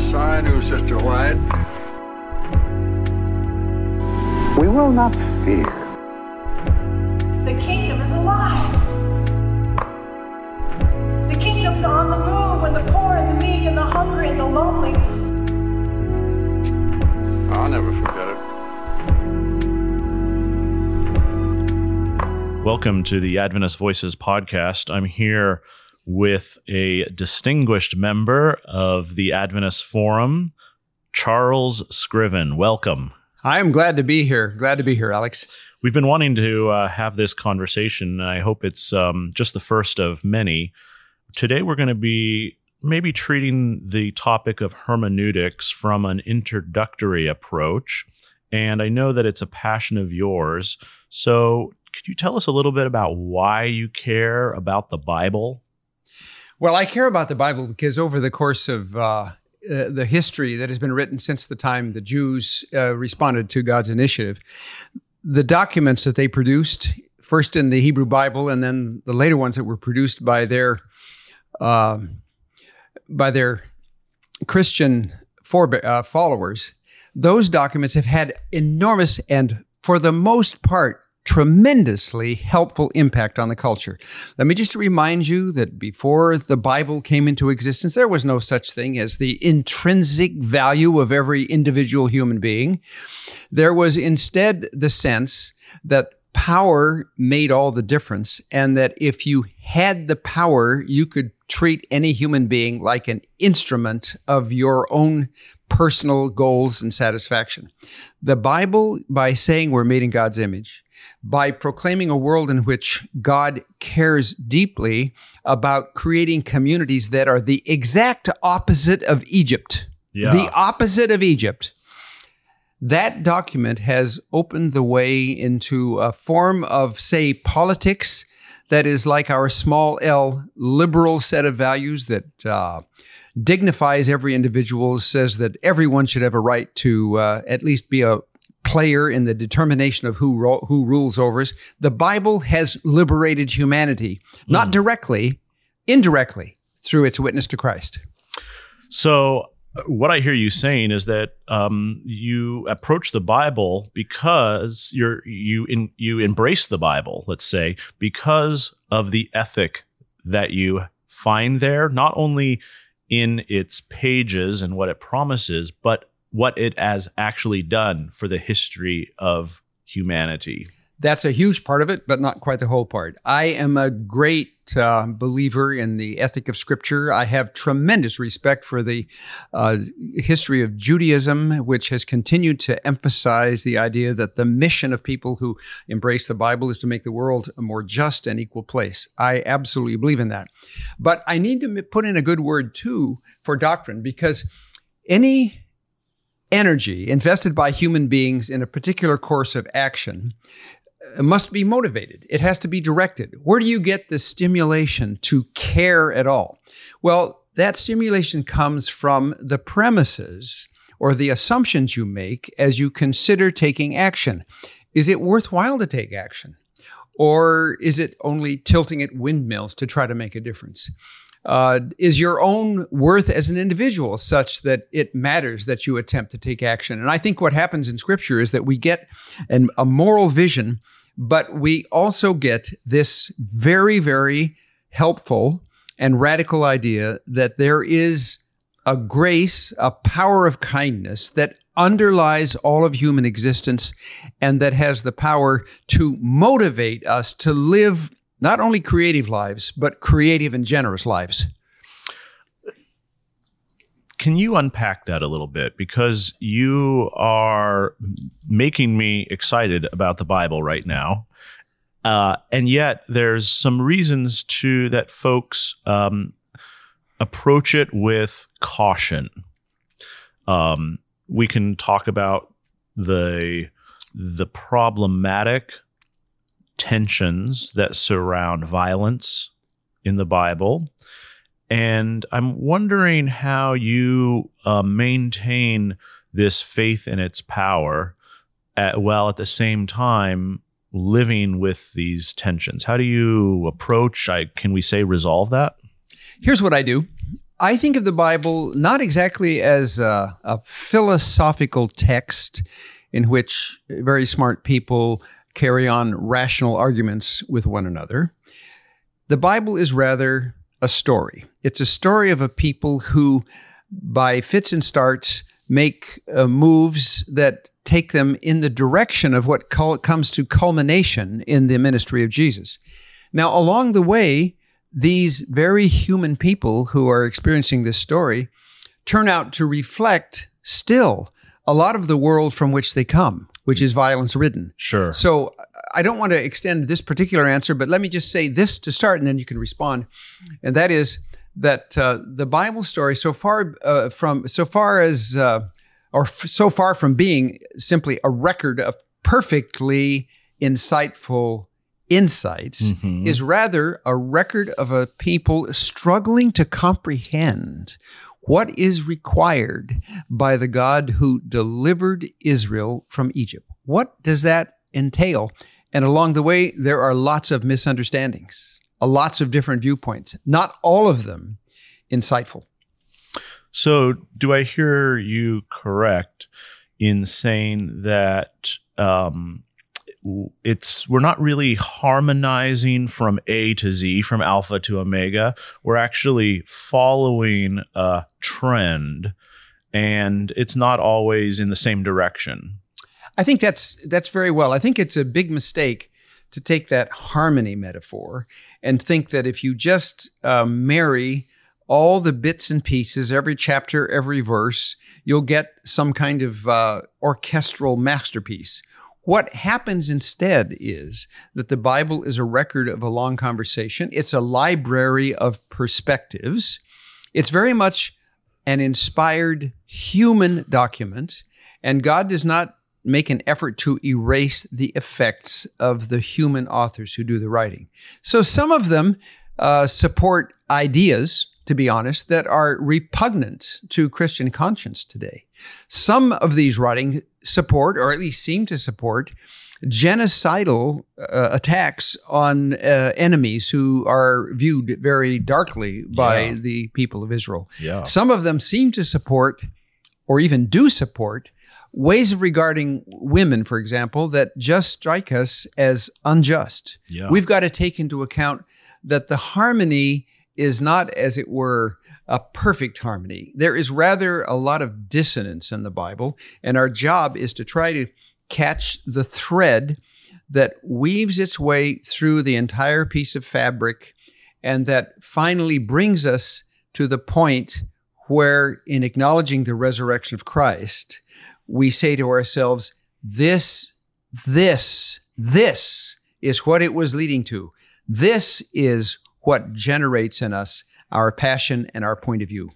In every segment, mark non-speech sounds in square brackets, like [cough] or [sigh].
Yes, I knew Sister White. We will not fear. The kingdom is alive. The kingdom's on the move when the poor and the meek and the hungry and the lonely. I'll never forget it. Welcome to the Adventist Voices podcast. I'm here with a distinguished member of the Adventist Forum, Charles Scriven. Welcome. I am glad to be here. Glad to be here, Alex. We've been wanting to uh, have this conversation, and I hope it's um, just the first of many. Today, we're going to be maybe treating the topic of hermeneutics from an introductory approach. And I know that it's a passion of yours. So, could you tell us a little bit about why you care about the Bible? Well, I care about the Bible because over the course of uh, uh, the history that has been written since the time the Jews uh, responded to God's initiative, the documents that they produced, first in the Hebrew Bible, and then the later ones that were produced by their um, by their Christian forbe- uh, followers, those documents have had enormous and, for the most part, tremendously helpful impact on the culture. Let me just remind you that before the Bible came into existence, there was no such thing as the intrinsic value of every individual human being. There was instead the sense that power made all the difference, and that if you had the power, you could treat any human being like an instrument of your own personal goals and satisfaction. The Bible, by saying we're made in God's image, by proclaiming a world in which God cares deeply about creating communities that are the exact opposite of Egypt. Yeah. The opposite of Egypt. That document has opened the way into a form of, say, politics that is like our small L liberal set of values that uh, dignifies every individual, says that everyone should have a right to uh, at least be a player in the determination of who ro- who rules over us. The Bible has liberated humanity, not directly, indirectly through its witness to Christ. So, uh, what I hear you saying is that um, you approach the Bible because you're you in, you embrace the Bible, let's say, because of the ethic that you find there, not only in its pages and what it promises, but what it has actually done for the history of humanity. That's a huge part of it, but not quite the whole part. I am a great uh, believer in the ethic of Scripture. I have tremendous respect for the uh, history of Judaism, which has continued to emphasize the idea that the mission of people who embrace the Bible is to make the world a more just and equal place. I absolutely believe in that. But I need to put in a good word too for doctrine because any energy invested by human beings in a particular course of action uh, must be motivated. It has to be directed. Where do you get the stimulation to care at all? Well, that stimulation comes from the premises or the assumptions you make as you consider taking action. Is it worthwhile to take action? Or is it only tilting at windmills to try to make a difference? Uh, is your own worth as an individual such that it matters that you attempt to take action? And I think what happens in Scripture is that we get an, a moral vision, but we also get this very, very helpful and radical idea that there is a grace, a power of kindness that underlies all of human existence and that has the power to motivate us to live not only creative lives, but creative and generous lives. Can you unpack that a little bit? Because you are making me excited about the Bible right now. Uh, and yet, there's some reasons to that folks um, approach it with caution. Um, we can talk about the the problematic tensions that surround violence in the Bible. And I'm wondering how you uh, maintain this faith in its power at, while at the same time living with these tensions. How do you approach, I, can we say, resolve that? Here's what I do I think of the Bible not exactly as a, a philosophical text in which very smart people carry on rational arguments with one another. The Bible is rather a story. It's a story of a people who, by fits and starts, make uh, moves that take them in the direction of what comes to culmination in the ministry of Jesus. Now, along the way, these very human people who are experiencing this story turn out to reflect still a lot of the world from which they come, which is violence ridden. Sure. So I don't want to extend this particular answer, but let me just say this to start, and then you can respond. And that is that uh, the Bible story, so far uh, from so far as uh, or f- so far from being simply a record of perfectly insightful insights, Mhm. is rather a record of a people struggling to comprehend what is required by the God who delivered Israel from Egypt. What does that entail? And along the way, there are lots of misunderstandings, uh, lots of different viewpoints, not all of them insightful. So, do I hear you correct in saying that um, it's we're not really harmonizing from A to Z, from alpha to omega. We're actually following a trend, and it's not always in the same direction. I think that's that's very well. I think it's a big mistake to take that harmony metaphor and think that if you just uh, marry all the bits and pieces, every chapter, every verse, you'll get some kind of uh, orchestral masterpiece. What happens instead is that the Bible is a record of a long conversation. It's a library of perspectives. It's very much an inspired human document, and God does not make an effort to erase the effects of the human authors who do the writing. So some of them uh, support ideas, to be honest, that are repugnant to Christian conscience today. Some of these writings support, or at least seem to support, genocidal uh, attacks on uh, enemies who are viewed very darkly by Yeah. the people of Israel. Yeah. Some of them seem to support, or even do support, ways of regarding women, for example, that just strike us as unjust. Yeah. We've got to take into account that the harmony is not, as it were, a perfect harmony. There is rather a lot of dissonance in the Bible, and our job is to try to catch the thread that weaves its way through the entire piece of fabric and that finally brings us to the point where, in acknowledging the resurrection of Christ, we say to ourselves, This, this, this is what it was leading to. This is what generates in us our passion and our point of view.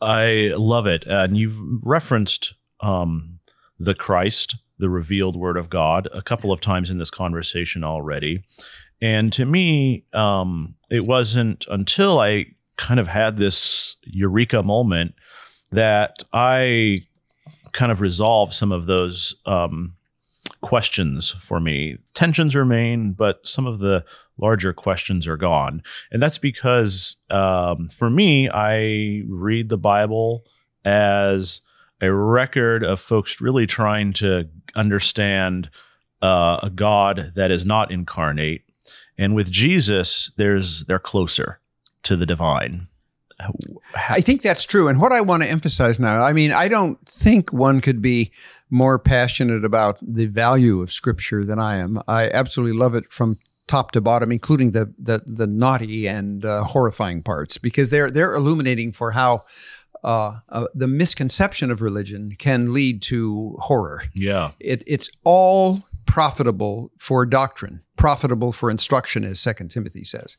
I love it. And you've referenced um, the Christ, the revealed word of God, a couple of times in this conversation already. And to me, um, it wasn't until I kind of had this eureka moment that I kind of resolved some of those um, questions for me. Tensions remain, but some of the larger questions are gone. And that's because um, for me, I read the Bible as a record of folks really trying to understand uh, a God that is not incarnate. And with Jesus, there's they're closer to the divine. I think that's true. And what I want to emphasize now, I mean, I don't think one could be more passionate about the value of Scripture than I am. I absolutely love it from top to bottom, including the the, the naughty and uh, horrifying parts, because they're they're illuminating for how uh, uh, the misconception of religion can lead to horror. Yeah. It, it's all profitable for doctrine, profitable for instruction, as Second Timothy says.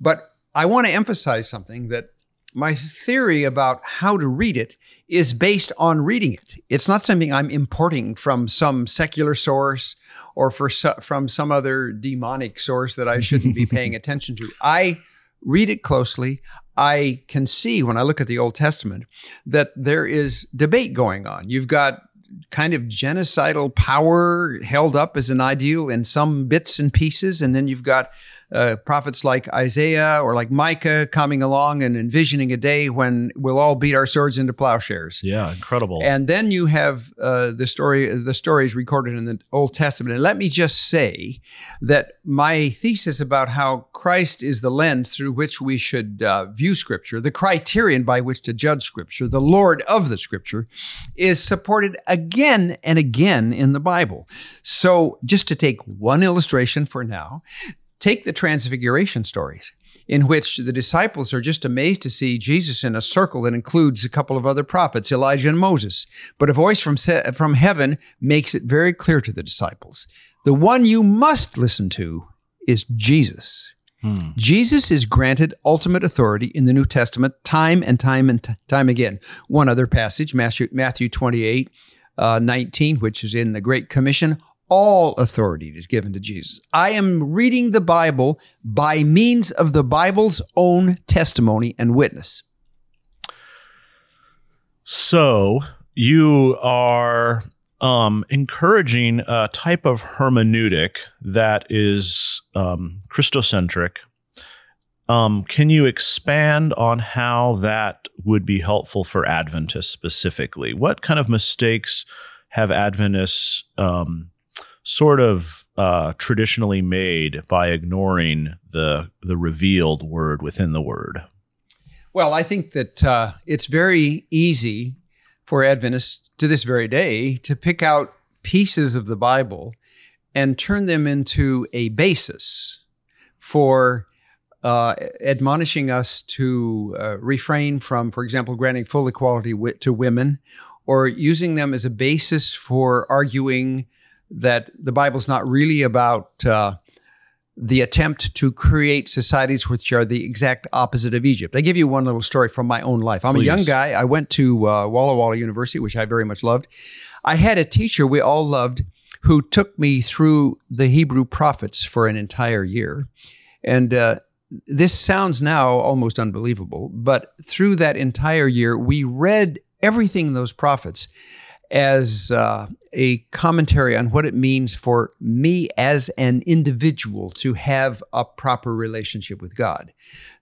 But I want to emphasize something that my theory about how to read it is based on reading it. It's not something I'm importing from some secular source or for from some other demonic source that I shouldn't be paying [laughs] attention to. I read it closely. I can see when I look at the Old Testament that there is debate going on. You've got kind of genocidal power held up as an ideal in some bits and pieces, and then you've got uh, prophets like Isaiah or like Micah coming along and envisioning a day when we'll all beat our swords into plowshares. Yeah, incredible. And then you have uh, the story, the stories recorded in the Old Testament. And let me just say that my thesis about how Christ is the lens through which we should uh, view Scripture, the criterion by which to judge Scripture, the Lord of the Scripture, is supported again and again in the Bible. So, just to take one illustration for now, take the Transfiguration stories in which the disciples are just amazed to see Jesus in a circle that includes a couple of other prophets, Elijah and Moses. But a voice from, from heaven makes it very clear to the disciples the one you must listen to is Jesus. Hmm. Jesus is granted ultimate authority in the New Testament time and time and t- time again. One other passage, Matthew, Matthew 28, uh, 19, which is in the Great Commission all authority is given to Jesus. I am reading the Bible by means of the Bible's own testimony and witness. So you are um, encouraging a type of hermeneutic that is um, Christocentric. Um, can you expand on how that would be helpful for Adventists specifically? What kind of mistakes have Adventists um, sort of uh, traditionally made by ignoring the the revealed word within the word? Well, I think that uh, it's very easy for Adventists to this very day to pick out pieces of the Bible and turn them into a basis for uh, admonishing us to uh, refrain from, for example, granting full equality to women, or using them as a basis for arguing that the Bible's not really about uh, the attempt to create societies which are the exact opposite of Egypt. I give you one little story from my own life. I'm Please. a young guy. I went to uh, Walla Walla University, which I very much loved. I had a teacher we all loved who took me through the Hebrew prophets for an entire year. And uh, this sounds now almost unbelievable, but through that entire year, we read everything in those prophets as uh, a commentary on what it means for me as an individual to have a proper relationship with God.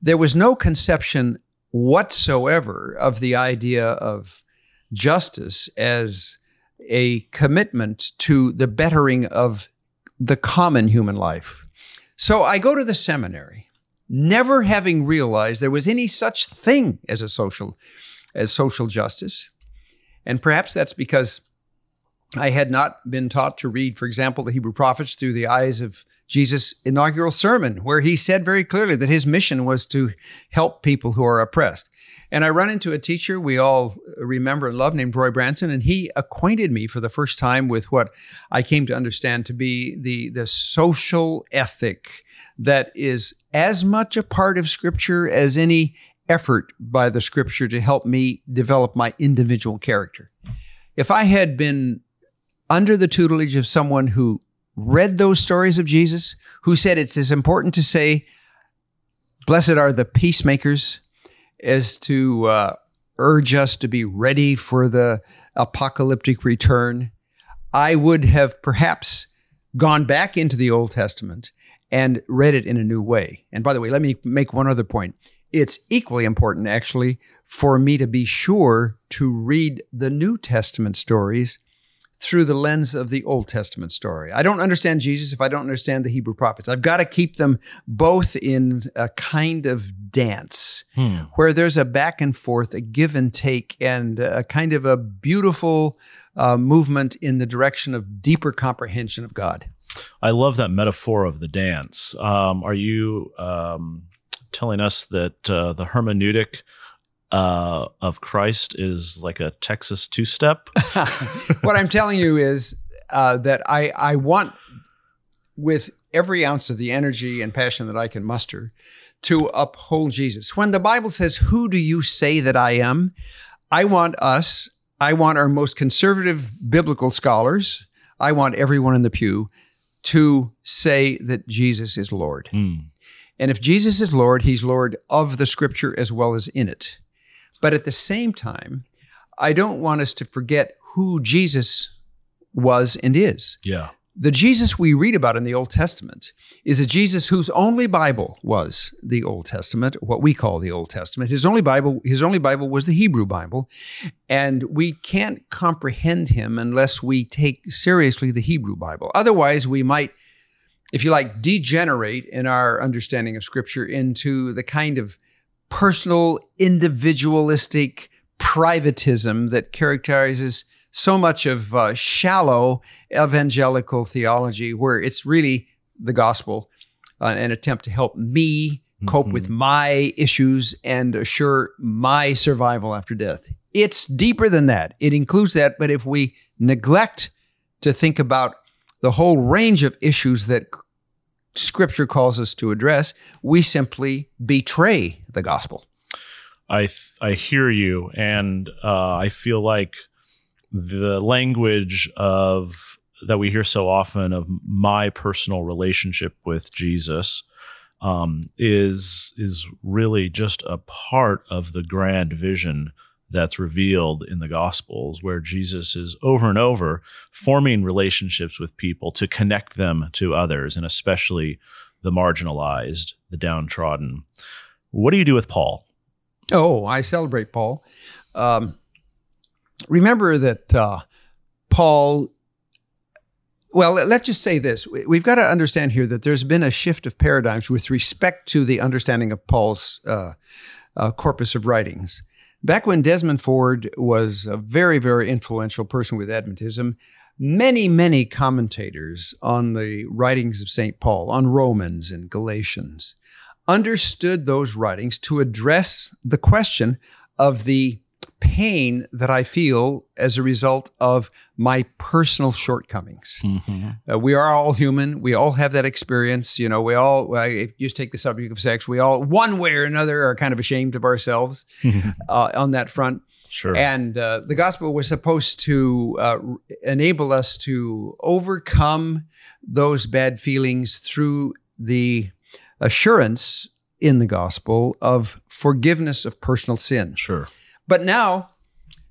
There was no conception whatsoever of the idea of justice as a commitment to the bettering of the common human life. So I go to the seminary, never having realized there was any such thing as a social as social justice. And perhaps that's because I had not been taught to read, for example, the Hebrew prophets through the eyes of Jesus' inaugural sermon, where he said very clearly that his mission was to help people who are oppressed. And I run into a teacher we all remember and love named Roy Branson, and he acquainted me for the first time with what I came to understand to be the, the social ethic that is as much a part of Scripture as any effort by the scripture to help me develop my individual character. If I had been under the tutelage of someone who read those stories of Jesus, who said it's as important to say, Blessed are the peacemakers, as to uh, urge us to be ready for the apocalyptic return, I would have perhaps gone back into the Old Testament and read it in a new way. And by the way, let me make one other point it's equally important, actually, for me to be sure to read the New Testament stories through the lens of the Old Testament story. I don't understand Jesus if I don't understand the Hebrew prophets. I've got to keep them both in a kind of dance hmm. where there's a back and forth, a give and take, and a kind of a beautiful uh, movement in the direction of deeper comprehension of God. I love that metaphor of the dance. Um, are you um, telling us that uh, the hermeneutic uh, of Christ is like a Texas two step. [laughs] what I'm telling you is uh, that I, I want, with every ounce of the energy and passion that I can muster, to uphold Jesus. When the Bible says, Who do you say that I am? I want us, I want our most conservative biblical scholars, I want everyone in the pew to say that Jesus is Lord. Mm. And if Jesus is Lord, he's Lord of the scripture as well as in it. But at the same time, I don't want us to forget who Jesus was and is. Yeah. The Jesus we read about in the Old Testament is a Jesus whose only Bible was the Old Testament, what we call the Old Testament. His only Bible, his only Bible was the Hebrew Bible, and we can't comprehend him unless we take seriously the Hebrew Bible. Otherwise, we might, if you like, degenerate in our understanding of Scripture into the kind of personal, individualistic privatism that characterizes so much of uh, shallow evangelical theology, where it's really the gospel, uh, an attempt to help me cope Mhm. with my issues and assure my survival after death. It's deeper than that. It includes that, but if we neglect to think about the whole range of issues that scripture calls us to address, we simply betray the gospel. I th- I hear you, and uh, I feel like the language of that we hear so often of my personal relationship with Jesus um, is is really just a part of the grand vision that's revealed in the Gospels, where Jesus is over and over forming relationships with people to connect them to others, and especially the marginalized, the downtrodden. What do you do with Paul? Oh, I celebrate Paul. Um, remember that uh, Paul. Well, let- let's just say this. We- We've got to understand here that there's been a shift of paradigms with respect to the understanding of Paul's uh, uh, corpus of writings. Back when Desmond Ford was a very, very influential person with Adventism, many, many commentators on the writings of St. Paul, on Romans and Galatians, understood those writings to address the question of the pain that I feel as a result of my personal shortcomings. Uh, we are all human. We all have that experience. You know, we all, you just take the subject of sex, we all, one way or another, are kind of ashamed of ourselves [laughs] uh, on that front. Sure. And uh, the gospel was supposed to uh, r- enable us to overcome those bad feelings through the assurance in the gospel of forgiveness of personal sin. sure. But now,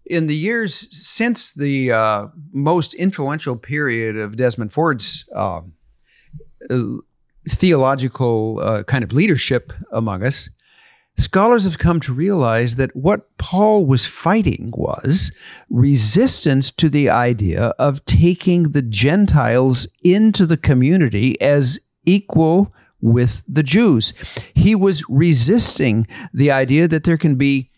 in the years since the uh, most influential period of Desmond Ford's uh, uh, theological uh, kind of leadership among us, scholars have come to realize that what Paul was fighting was resistance to the idea of taking the Gentiles into the community as equal with the Jews. He was resisting the idea that there can be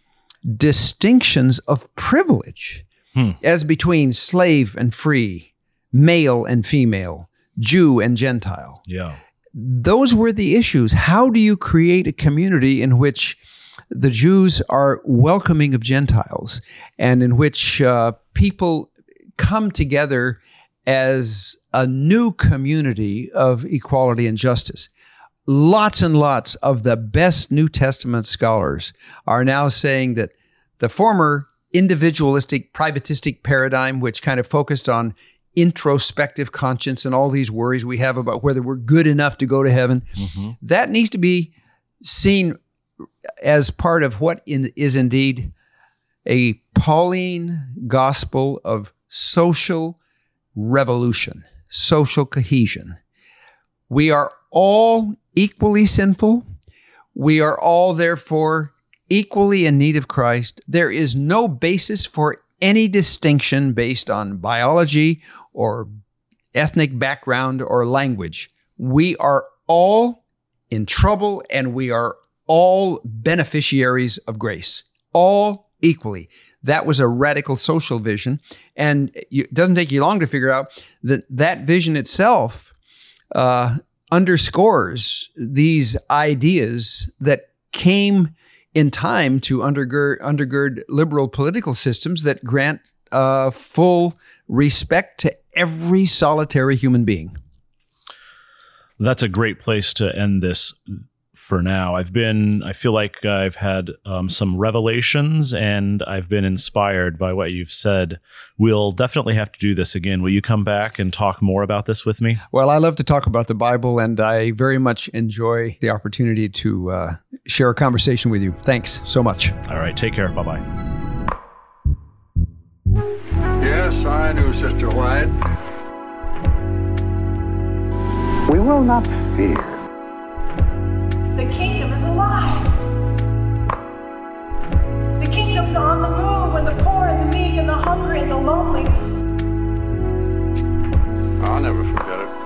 distinctions of privilege Hmm. as between slave and free, male and female, Jew and Gentile Yeah. those were the issues. How do you create a community in which the Jews are welcoming of Gentiles and in which uh, people come together as a new community of equality and justice? Lots and lots of the best New Testament scholars are now saying that the former individualistic, privatistic paradigm, which kind of focused on introspective conscience and all these worries we have about whether we're good enough to go to heaven, mm-hmm. that needs to be seen as part of what in, is indeed a Pauline gospel of social revolution, social cohesion. We are all equally sinful. We are all, therefore, equally in need of Christ. There is no basis for any distinction based on biology or ethnic background or language. We are all in trouble and we are all beneficiaries of grace, all equally. That was a radical social vision. And it doesn't take you long to figure out that that vision itself uh, underscores these ideas that came in time to undergird, undergird liberal political systems that grant uh, full respect to every solitary human being. That's a great place to end this for now. I've been, I feel like I've had um, some revelations and I've been inspired by what you've said. We'll definitely have to do this again. Will you come back and talk more about this with me? Well, I love to talk about the Bible, and I very much enjoy the opportunity to uh, share a conversation with you. Thanks so much. All right. Take care. Bye bye. Yes, I knew Sister White. We will not fear. The kingdom is alive. The kingdom's on the move when the poor and the meek and the hungry and the lonely. I'll never forget it.